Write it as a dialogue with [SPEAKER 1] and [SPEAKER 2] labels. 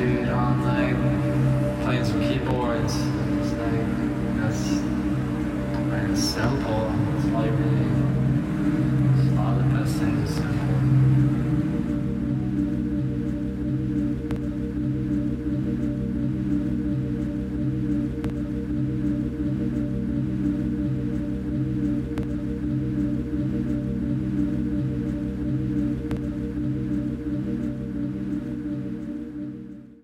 [SPEAKER 1] dude on like playing some keyboards. It's like that's